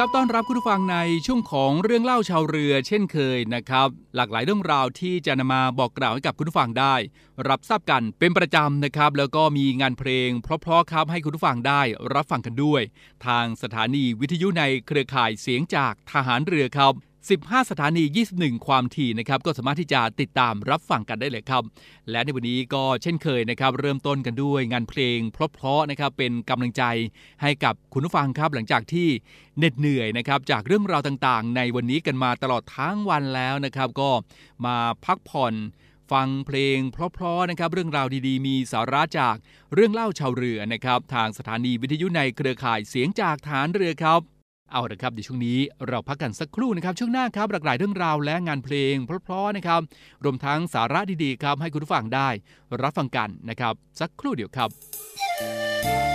ครับ ต้อนรับคุณผู้ฟังในช่วงของเรื่องเล่าชาวเรือเช่นเคยนะครับ หลากหลายเรื่องราวที่จะนำมาบอกกล่าวให้กับคุณผู้ฟังได้ รับทราบกันเป็นประจำนะครับ แล้วก็มีงานเพลง เพราะๆครับให้คุณผู้ฟังได้รับฟังกันด้วย ทางสถานีวิทยุในเครือข่ายเสียงจากทหารเรือครับ 15 สถานี 21 ความถี่นะครับก็สามารถที่จะติดตามรับฟังกันได้เลยครับ และในวันนี้ก็เช่นเคยนะครับ เริ่มต้นกันด้วยงานเพลงเพราะๆนะครับเป็นกำลังใจให้กับคุณผู้ฟังครับหลังจากที่เหน็ดเหนื่อยนะครับจากเรื่องราวต่างๆ ในวันนี้กันมาตลอดทั้งวันแล้วนะครับ ก็มาพักผ่อนฟังเพลงเพราะๆนะครับเรื่องราวดีๆ มีสาระจากเรื่องเล่าชาวเรือนะครับทางสถานีวิทยุในเครือข่ายเสียงจากฐานเรือครับ เอาละครับเดี๋ยวช่วงนี้เราพักกันสักครู่นะครับช่วงหน้าครับหลากหลายเรื่องราวและงานเพลงเพราะๆนะครับรวมทั้งสาระดีๆครับให้คุณผู้ฟังได้ รับฟังกันนะครับสักครู่เดียวครับ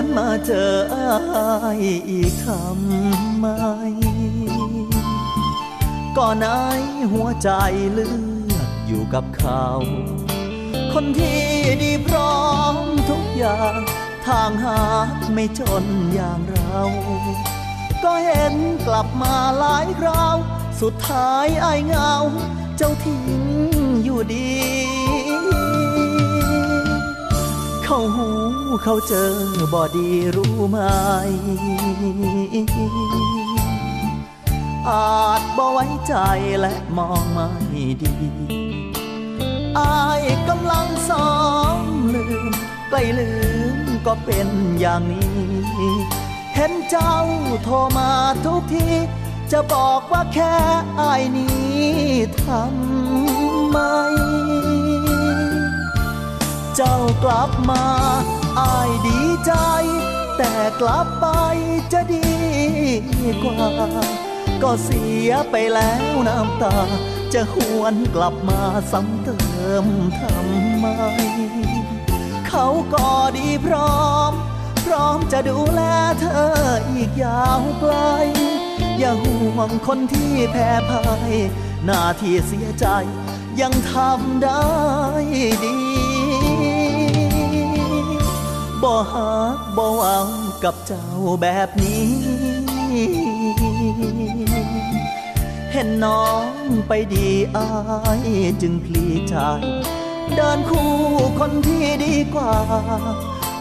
หวนมาเจออายอีกทำไม ก่อนไหนหัวใจเลือกอยู่กับเขา คนที่ดีพร้อมทุกอย่าง ทางหาไม่จนอย่างเรา ก็เห็นกลับมาหลายคราว สุดท้ายไอเงา เจ้าทิ้งอยู่ดี เขาหูเขาเจอบอดีรู้ไหม อาจบ่ไว้ใจและมองไม่ดี อายกำลังซ้อมลืมใกล้ลืมก็เป็นอย่างนี้ เห็นเจ้าโทรมาทุกที จะบอกว่าแค่อายนี้ทำไม เจ้ากลับมา อายดีใจ แต่กลับไปจะดีกว่า ก็เสียไปแล้วน้ำตา จะหวนกลับมาซ้ำเติมทำไม เขาก็ดีพร้อม พร้อมจะดูแลเธออีกยาวไกล อย่าห่วงคนที่แพ้พ่ายหน้าที่เสียใจยังทำได้ดี บ่ฮักบ่เอากับเจ้าแบบนี้ เห็นน้องไปดีอายจึงพลีใจ เดินคู่คนที่ดีกว่า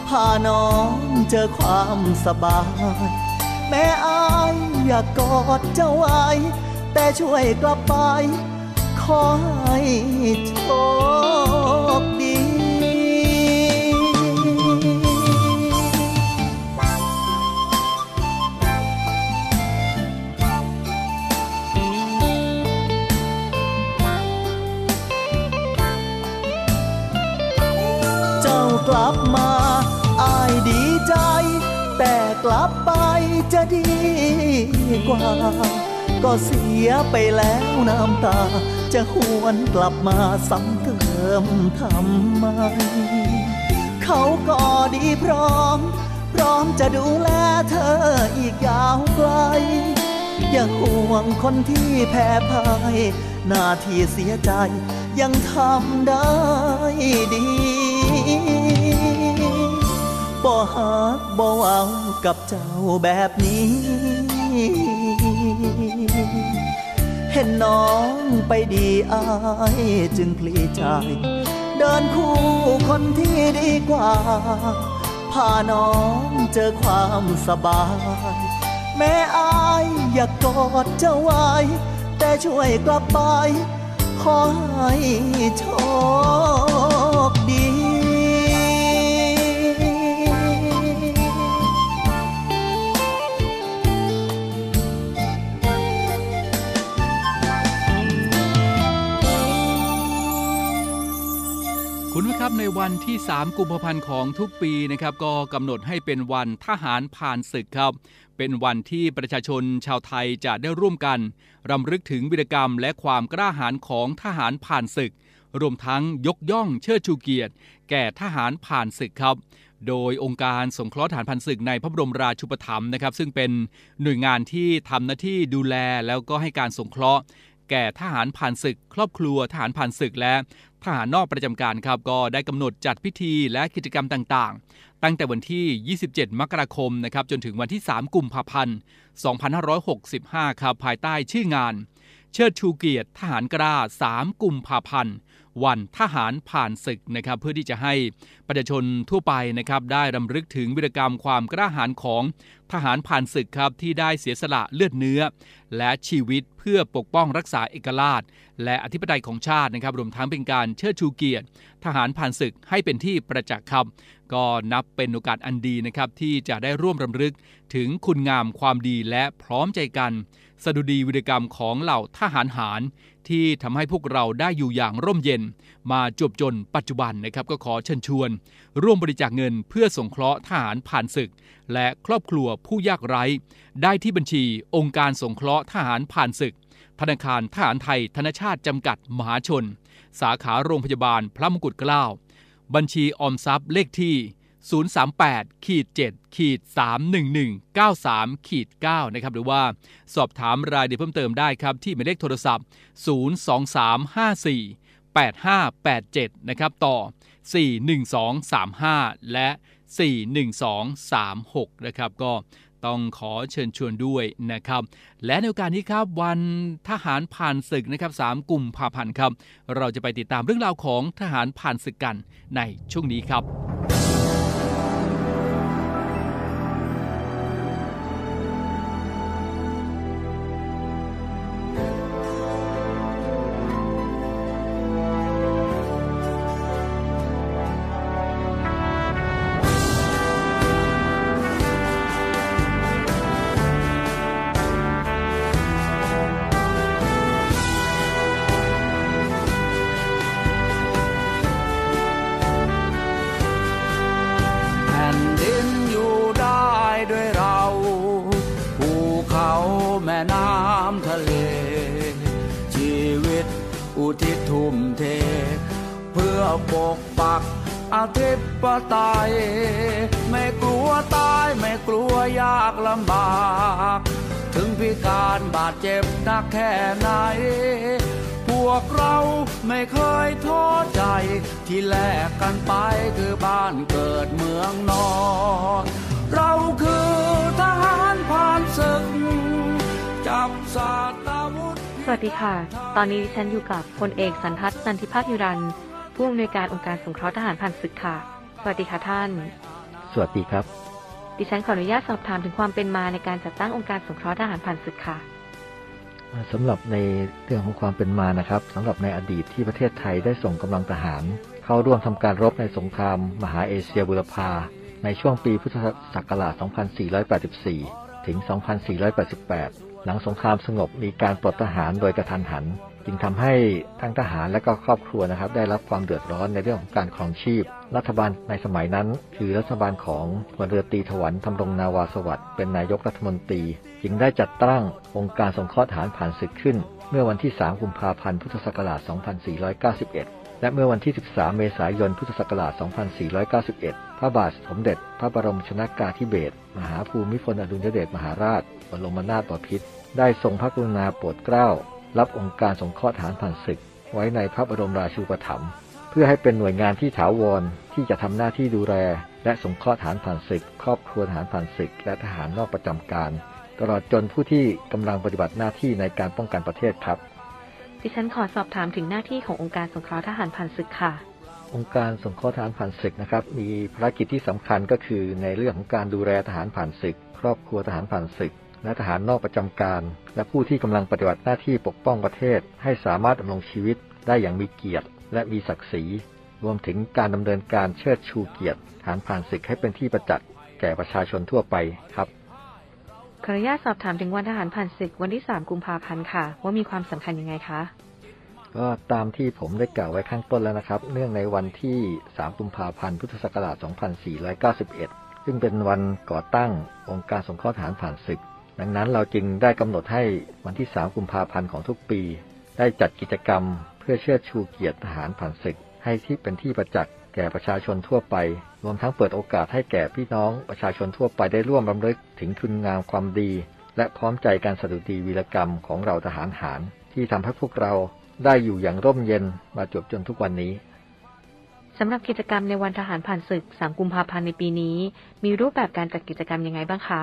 พาน้องเจอความสบาย แม่อายอยากกอดเจ้าไว้ แต่ช่วยกลับไป ขอให้โชค แต่กลับไปจะดีกว่า ก็เสียไปแล้วน้ำตา จะหวนกลับมาซ้ำเติมทำไม เขาก็ดีพร้อม พร้อมจะดูแลเธออีกยาวไกล อย่าห่วงคนที่แพ้พ่ายหน้าที่เสียใจยังทำได้ดี บ่ฮักบ่เอากับเจ้าแบบนี้ เห็นน้องไปดีอายจึงพลีใจ เดินคู่คนที่ดีกว่า พาน้องเจอความสบาย แม่อายอยากกอดเจ้าไว้ แต่ช่วยกลับไป ขอให้โชค คุณผู้ชมครับในวันที่ 3 กุมภาพันธ์ของทุกปีนะครับ ก็กำหนดให้เป็นวันทหารผ่านศึกครับ เป็นวันที่ประชาชนชาวไทยจะได้ร่วมกันรำลึกถึงวีรกรรมและความกล้าหาญของทหารผ่านศึก รวมทั้งยกย่องเชิดชูเกียรติ แก่ทหารผ่านศึกครับ โดยองค์การสงเคราะห์ฐานพันศึกในพระบรมราชูปถัมภ์นะครับ ซึ่งเป็นหน่วยงานที่ทำหน้าที่ดูแลแล้วก็ให้การสงเคราะห์แก่ทหารผ่านศึก ครอบครัวทหารผ่านศึกและ ทหารนอกประจำการครับก็ได้กำหนดจัดพิธีและกิจกรรมต่างๆ ตั้งแต่วันที่ 27 มกราคมนะครับจนถึงวันที่ 3 กุมภาพันธ์ 2565 ครับภายใต้ชื่องาน เชิดชูเกียรติทหารกล้า 3 กุมภาพันธ์ วันทหารผ่านศึกนะครับ เพื่อที่จะให้ประชาชนทั่วไปนะครับได้รำลึกถึงวิรกรรมความกล้าหาญของทหารผ่านศึกครับที่ได้เสียสละเลือดเนื้อ และชีวิตเพื่อปกป้องรักษาเอกราช และอธิปไตยของชาตินะครับ รวมทั้งเป็นการเชิดชูเกียรติ ทหารผ่านศึกให้เป็นที่ประจักษ์ครับก็นับเป็นโอกาสอันดีนะครับที่จะได้ร่วมรำลึกถึงคุณงามความดีและพร้อมใจกัน สดุดีวิรกรรมของเหล่าทหารหารที่ทำให้พวกเราได้อยู่อย่างร่มเย็น มาจบจนปัจจุบันนะครับก็ขอเชิญชวน ร่วมบริจาคเงินเพื่อสงเคราะห์ทหารผ่านศึก และครอบครัวผู้ยากไร้ ได้ที่บัญชีองค์การสงเคราะห์ทหารผ่านศึกธนาคารทหารไทยธนชาติจำกัดมหาชน สาขาโรงพยาบาลพระมงกุฎเกล้าบัญชีออมทรัพย์เลขที่ 038ขีด7ขีด311 93ขีด9นะครับหรือว่าสอบถามรายละเอียดเพิ่มเติมได้ครับ ที่หมายเลขโทรศัพท์ 02354 8587 นะครับ ต่อ 41235 และ 41236 นะครับ ก็ต้องขอเชิญชวนด้วยนะครับ และในโอกาสนี้ครับวันทหารผ่านศึกนะครับ3กลุ่มภาพันธ์ครับ เราจะไปติดตามเรื่องราวของทหารผ่านศึกกันในช่วงนี้ครับ แค่ไหน พวกเราไม่เคยท้อใจ ที่แลกกันไปคือบ้านเกิดเมืองนอน เราคือทหารผ่านศึก จับสาตาวุธ สวัสดีค่ะ ตอนนี้ดิฉันอยู่กับพลเอกสันทัศน์นันทิภาคยุรันผู้อำนวยการองค์การสงเคราะห์ทหารผ่านศึกค่ะ สวัสดีค่ะท่าน สวัสดีครับดิฉันขออนุญาตสอบถามถึงความเป็นมาในการจัดตั้งองค์การสงเคราะห์ทหารผ่านศึกค่ะ สำหรับในเรื่องของความเป็นมานะครับสำหรับในอดีตที่ประเทศไทยได้ส่งกำลังทหาร เข้าร่วมทำการรบในสงคราม มหาเอเชียบุรพาในช่วงปีพุทธศักราช 2484 ถึง 2488 หลังสงครามสงบมีการปลดทหารโดยกระทันหัน จึงทำให้ทั้งทหารและก็ครอบครัวนะครับ ได้รับความเดือดร้อนในเรื่องของการครองชีพ รัฐบาลในสมัยนั้น คือรัฐบาลของพลเรือตรีถวันทำรงนาวาสวัสดิ์เป็นนายกรัฐมนตรี จึงได้จัดตั้งองค์การสงเคราะห์ทหารผ่านศึกขึ้น เมื่อวันที่ 3 กุมภาพันธ์พุทธศักราช 2491 และเมื่อวันที่ 13 เมษายนพุทธศักราช 2491 พระบาทสมเด็จ พระบรมชนากาธิเบศรมหาภูมิพลอดุลยเดชมหาราชบรมนาถบพิตรได้ทรงพระกรุณาโปรดเกล้า รับองค์การสงเคราะห์ทหารผ่านศึก ไว้ในพระบรมราชูปถัมภ์เพื่อให้เป็นหน่วยงานที่ถาวรที่จะทำหน้าที่ดูแล และสงเคราะห์ทหารผ่านศึก ครอบครัวทหารผ่านศึก และทหารนอกประจำการ ตลอดจนผู้ที่กำลังปฏิบัติหน้าที่ในการป้องกันประเทศครับ ดิฉันขอสอบถามถึงหน้าที่ขององค์การสงเคราะห์ทหารผ่านศึกค่ะ องค์การสงเคราะห์ทหารผ่านศึกนะครับ มีภารกิจที่สำคัญก็คือในเรื่องของการดูแลทหารผ่านศึก ครอบครัวทหารผ่านศึก และทหารนอกประจำการ และผู้ที่กำลังปฏิบัติหน้าที่ปกป้องประเทศ ให้สามารถดำรงชีวิตได้อย่างมีเกียรติ และมีศักดิ์ศรี รวมถึงการดำเนินการเชิดชูเกียรติทหารผ่านศึกให้เป็นที่ประจักษ์แก่ประชาชนทั่วไปครับขออนุญาตสอบถามถึงวันทหารผ่านศึกวันที่ 3 กุมภาพันธ์ค่ะ ว่ามีความสำคัญยังไงคะก็ตามที่ผมได้กล่าวไว้ข้างต้นแล้วนะครับ เนื่องในวันที่ 3 กุมภาพันธ์ พุทธศักราช 2491 ซึ่งเป็นวันก่อตั้งองค์การสงเคราะห์ทหารผ่านศึก ดังนั้นเราจึงได้กำหนดให้วันที่ 3 กุมภาพันธ์ของทุกปี ได้จัดกิจกรรม เพื่อเชิดชูเกียรติทหารผ่านศึก ให้ที่เป็นที่ประจักษ์แก่ประชาชนทั่วไป รวมทั้งเปิดโอกาสให้แก่พี่น้องประชาชนทั่วไปได้ร่วมรำลึกถึงคุณงามความดี และพร้อมใจการสดุดีวีรกรรมของเราทหารหาร ที่ทำให้พวกเราได้อยู่อย่างร่มเย็นมาจบจนทุกวันนี้สำหรับกิจกรรมในวันทหารผ่านศึก 3 กุมภาพันธ์ในปีนี้ มีรูปแบบการจัดกิจกรรมยังไงบ้างคะ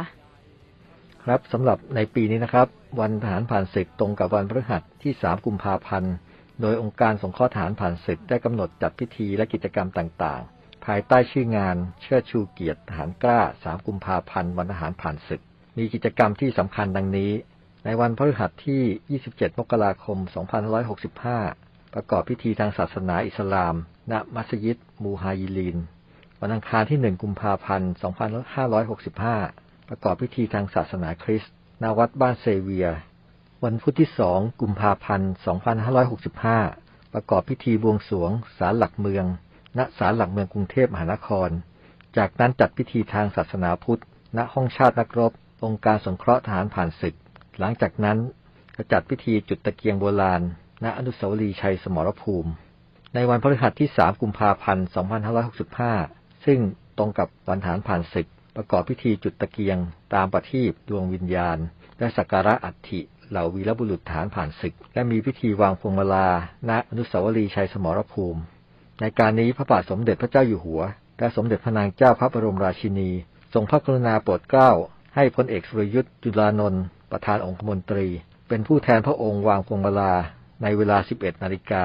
ครับสำหรับในปีนี้นะครับ วันทหารผ่านศึกตรงกับวันพฤหัสที่ 3 กุมภาพันธ์ โดยองค์การสงเคราะห์ทหารผ่านศึกได้กำหนดจัดพิธีและกิจกรรมต่างๆ ภายใต้ชื่องานเชิดชูเกียรติทหารกล้า 3 กุมภาพันธ์วันทหารผ่านศึก มีกิจกรรมที่สำคัญดังนี้ ในวันพฤหัสที่ 27 มกราคม 2565 ประกอบพิธีทางศาสนาอิสลาม ณ มัสยิด มูฮายิลีน วันอังคารที่ 1 กุมภาพันธ์ 2565 ประกอบพิธีทางศาสนาคริสต์ณวัดบ้านเซเวีย วันพุธที่2กุมภาพันธ์2565 ประกอบพิธีบวงสรวงศาลหลักเมือง ณศาลหลักเมืองกรุงเทพมหานคร จากนั้นจัดพิธีทางศาสนาพุทธ ณห้องชาตินักรบ องค์การสงเคราะห์ทหารผ่านศึก หลังจากนั้นก็จัดพิธีจุดตะเกียงโบราณ ณอนุสาวรีย์ชัยสมรภูมิ ในวันพฤหัสที่ 3 กุมภาพันธ์ 2565 ซึ่งตรงกับวันทหารผ่านศึก ประกอบพิธีจุดตะเกียง ตามประทีปดวงวิญญาณ และสักการะอัฐิเหล่าวีรบุรุษฐานผ่านศึก และมีพิธีวางพวงมาลาณอนุสาวรีย์ชัยสมรภูมิ ในการนี้พระบาทสมเด็จพระเจ้าอยู่หัว และสมเด็จพระนางเจ้าพระบรมราชินี ทรงพระกรุณาโปรดเกล้า ให้พลเอกสุรยุทธ์จุลานนท์ประธานองคมนตรี เป็นผู้แทนพระองค์วางพวงมาลาในเวลา 11 นาฬิกา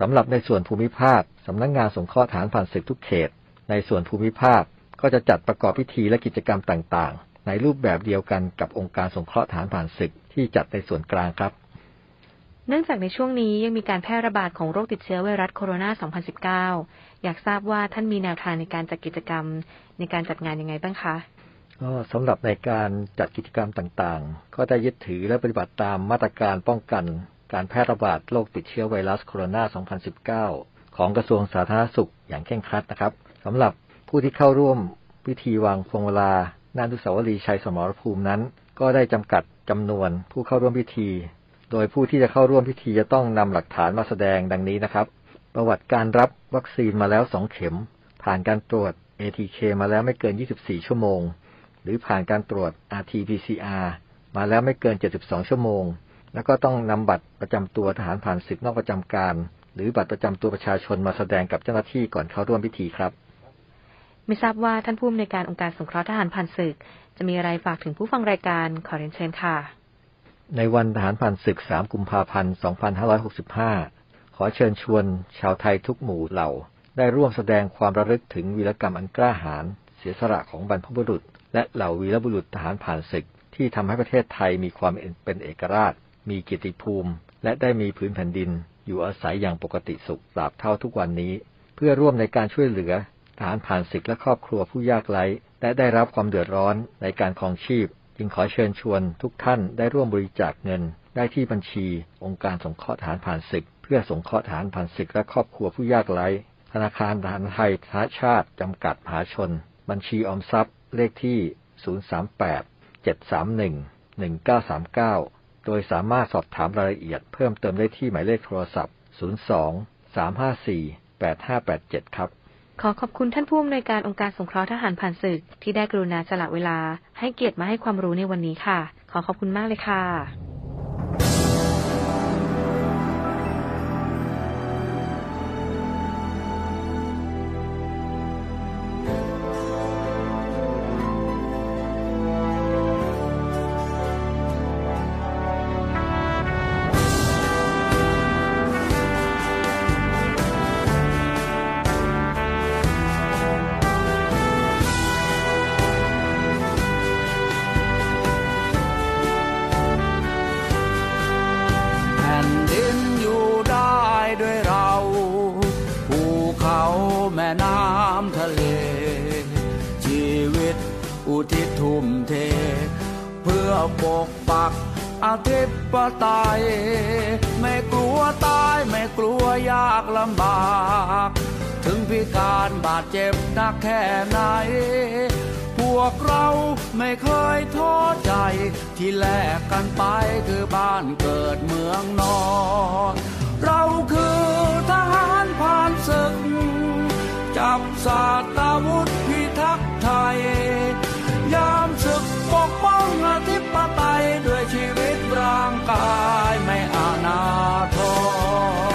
สำหรับในส่วนภูมิภาคสำนักงงานสงเคราะห์ฐานผ่านศึกทุกเขต ในส่วนภูมิภาค ก็จะจัดประกอบพิธีและกิจกรรมต่างๆ ในรูปแบบเดียวกันกับองค์การสงเคราะห์ฐานผ่านศึกที่จัดในส่วนกลางครับ เนื่องจากในช่วงนี้ยังมีการแพร่ระบาดของโรคติดเชื้อไวรัสโคโรนา 2019 อยากทราบว่าท่านมีแนวทางในการจัดกิจกรรมในการจัดงานยังไงบ้างคะก็สำหรับในการจัดกิจกรรมต่างๆ ก็ได้ยึดถือและปฏิบัติตามมาตรการป้องกัน การแพร่ระบาดโรคติดเชื้อไวรัสโคโรนา 2019 ของกระทรวงสาธารณสุขอย่างเคร่งครัดนะครับสำหรับ ผู้ที่เข้าร่วมพิธีวางพวงมาลาณอนุสาวรีย์ชัยสมรภูมินั้น ก็ได้จำกัดจำนวนผู้เข้าร่วมพิธี โดยผู้ที่จะเข้าร่วมพิธีจะต้องนำหลักฐานมาแสดงดังนี้นะครับ ประวัติการรับวัคซีนมาแล้ว2เข็ม ผ่านการตรวจ ATK มาแล้วไม่เกิน 24 ชั่วโมง หรือผ่านการตรวจ RT-PCR มาแล้วไม่เกิน 72 ชั่วโมง แล้วก็ต้องนำบัตรประจำตัวทหารผ่านศึกนอกประจำการ หรือบัตรประจำตัวประชาชนมาแสดงกับเจ้าหน้าที่ก่อนเข้าร่วมพิธีครับ ไม่ทราบว่าท่านผู้อำนวยการองค์การสงเคราะห์ทหารผ่านศึก จะมีอะไรฝากถึงผู้ฟังรายการขอเรียนเชิญค่ะ ในวันทหารผ่านศึก 3 กุมภาพันธ์ 2565 ขอเชิญชวนชาวไทยทุกหมู่เหล่า ได้ร่วมแสดงความระลึกถึงวีรกรรมอันกล้าหาญเสียสละของบรรพบุรุษ และเหล่าวีรบุรุษทหารผ่านศึก ที่ทำให้ประเทศไทยมีความเป็นเอกราช มีกียรติภูมิ และได้มีพื้นแผ่นดิน อยู่อาศัยอย่างปกติสุขตราบเท่าทุกวันนี้ เพื่อร่วมในการช่วยเหลือ หารผ่านศึกและครอบครัวผู้ยากไร้ และได้รับความเดือดร้อนในการครองชีพ จึงขอเชิญชวนทุกท่านได้ร่วมบริจาคเงิน ได้ที่บัญชี องค์การสงเคราะห์ทหารผ่านศึก เพื่อสงเคราะห์ทหารผ่านศึกและครอบครัวผู้ยากไร้ ธนาคารทหารไทยทหาชาติ จำกัดมหาชน บัญชีออมทรัพย์ เลขที่ 038 731 1939 โดยสามารถสอบถามรายละเอียดเพิ่มเติมได้ที่หมายเลขโทรศัพท์ 02 354 8587 ครับ ขอขอบคุณท่านผู้อำนวยการองค์การสงเคราะห์ทหารผ่านศึก ที่ได้กรุณาสละเวลา ให้เกียรติมาให้ความรู้ในวันนี้ค่ะ ขอขอบคุณมากเลยค่ะ วกเราไม่เคยท้อใจ ที่แลกกันไปคือบ้านเกิดเมืองนอน เราคือทหารผ่านศึก จับสาตาวุธพิทักษ์ไทย ยามศึกปกป้องอธิปไตยด้วยชีวิตร่างกายไม่อานาทเ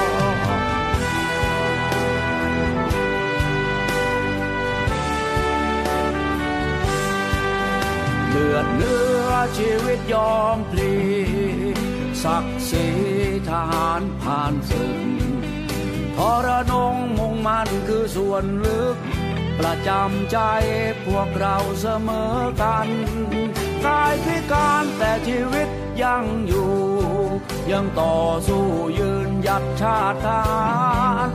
ลือดเนื้อชีวิตยอมพลีศักดิ์ศรีทหารผ่านศึกทรนงมุ่งมันคือส่วนลึก ประจำใจพวกเราเสมอกันกายพิการแต่ชีวิตยังอยู่ ยังต่อสู้ยืนหยัดชาติทาร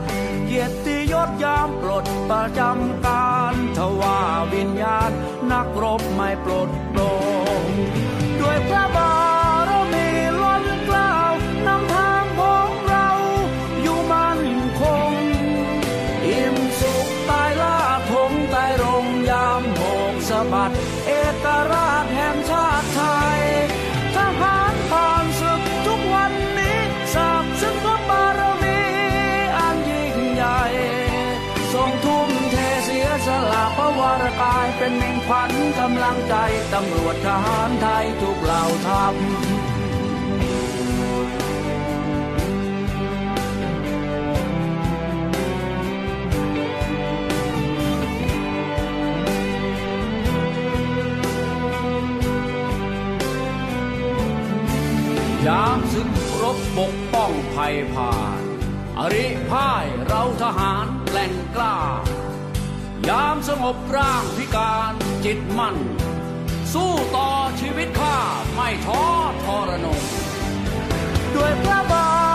เกียรติยศยามปลดประจำการทว่าวิญญาณนักรบไม่ปลด ใจตำรวจทหารไทยทุกเหล่าทัพยามศึกรบปกป้องภัยผ่าน อริพ่ายเราทหารแกล่งกล้า ยามสงบร่างพิการจิตมั่น สู้ต่อชีวิตข้าไม่ท้อทรนงด้วยพระบาท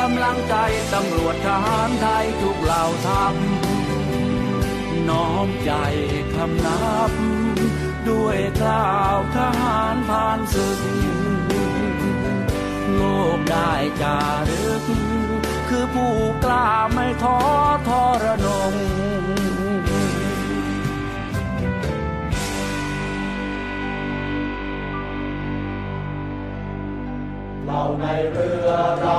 กำลังใจตำรวจทหารไทยทุกเหล่าทัพน้อมใจคำนับ ด้วยกล่าวทหารผ่านศึก โลกได้จารึก คือผู้กล้าไม่ท้อทรนงเราในเรือเรา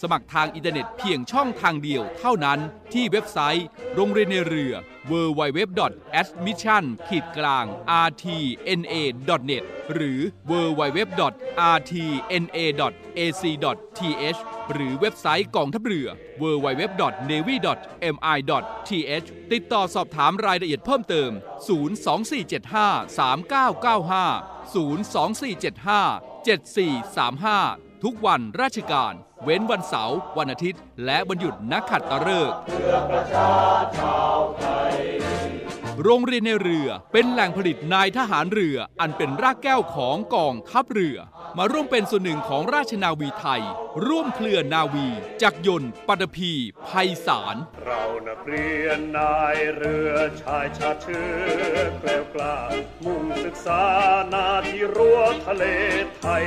สมัครทางอินเทอร์เน็ตเพียงช่องทางเดียวเท่านั้นที่เว็บไซต์ โรงเรียนในเรือ w w w a d m i s s i o n กลาง rtna.net หรือ www.rtna.ac.th หรือเว็บไซต์กองทัพเรือ www.navy.mi.th ติดต่อสอบถามรายละเอียดเพิ่มเติม 024753995 024757435 ทุกวันราชการ เว้นวันเสาร์วันอาทิตย์ และวันหยุดนักขัตฤกษ์โรงเรียนในเรือเป็นแหล่งผลิตนายทหารเรืออันเป็นรากแก้วของกองทัพเรือ มาร่วมเป็นส่วนหนึ่งของราชนาวีไทย ร่วมเคลื่อนนาวีจักรยนต์ปัตภีภัยสารเรานักเรียนนายเรือชายชาเชื้อแกล้วกล้ามุ่งศึกษานาที่รั้วทะเลไทย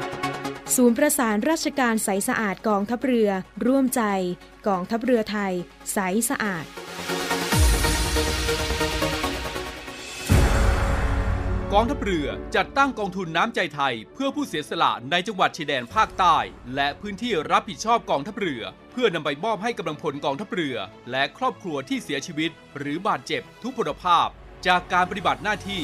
ศูนย์ประสานราชการใสสะอาดกองทัพเรือ ร่วมใจกองทัพเรือไทย ใสสะอาด กองทัพเรือจัดตั้งกองทุนน้ำใจไทย เพื่อผู้เสียสละในจังหวัดชายแดนภาคใต้ และพื้นที่รับผิดชอบกองทัพเรือ เพื่อนำไปมอบให้กำลังพลกองทัพเรือ และครอบครัวที่เสียชีวิต หรือบาดเจ็บทุกพลภาพ จากการปฏิบัติหน้าที่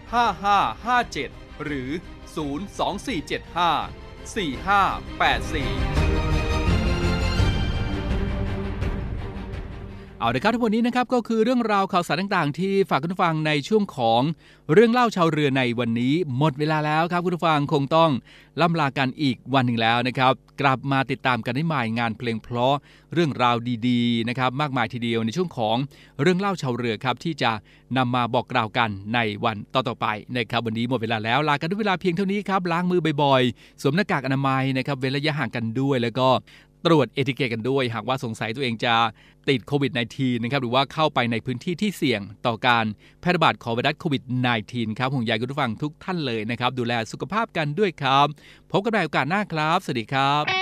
5557 หรือ 02475 4584 เอาละครับทั้งหมดนี้นะครับก็คือเรื่องราวข่าวสารต่างๆ ที่ฝากคุณผู้ฟังในช่วงของเรื่องเล่าชาวเรือในวันนี้ หมดเวลาแล้วครับคุณผู้ฟังคงต้องล่ำลากันอีกวันหนึ่งแล้วนะครับ กลับมาติดตามกันได้ใหม่งานเพลงเพราะเรื่องราวดีๆนะครับมากมายทีเดียวในช่วงของเรื่องเล่าชาวเรือครับที่จะนำมาบอกกล่าวกันในวันต่อๆไปนะครับวันนี้หมดเวลาแล้วลากันด้วยเวลาเพียงเท่านี้ครับล้างมือบ่อยๆสวมหน้ากากอนามัยนะครับเว้นระยะห่างกันด้วย แล้วก็ ตรวจเอทิเกตกันด้วย หากว่าสงสัยตัวเองจะติดโควิด -19 นะครับหรือว่าเข้าไปในพื้นที่ที่เสี่ยงต่อการแพร่ระบาดของไวรัสโควิด -19 ครับห่วงใยคุณผู้ฟังทุกท่านเลยนะครับ ดูแลสุขภาพกันด้วยครับ พบกันใหม่โอกาสหน้าครับ สวัสดีครับ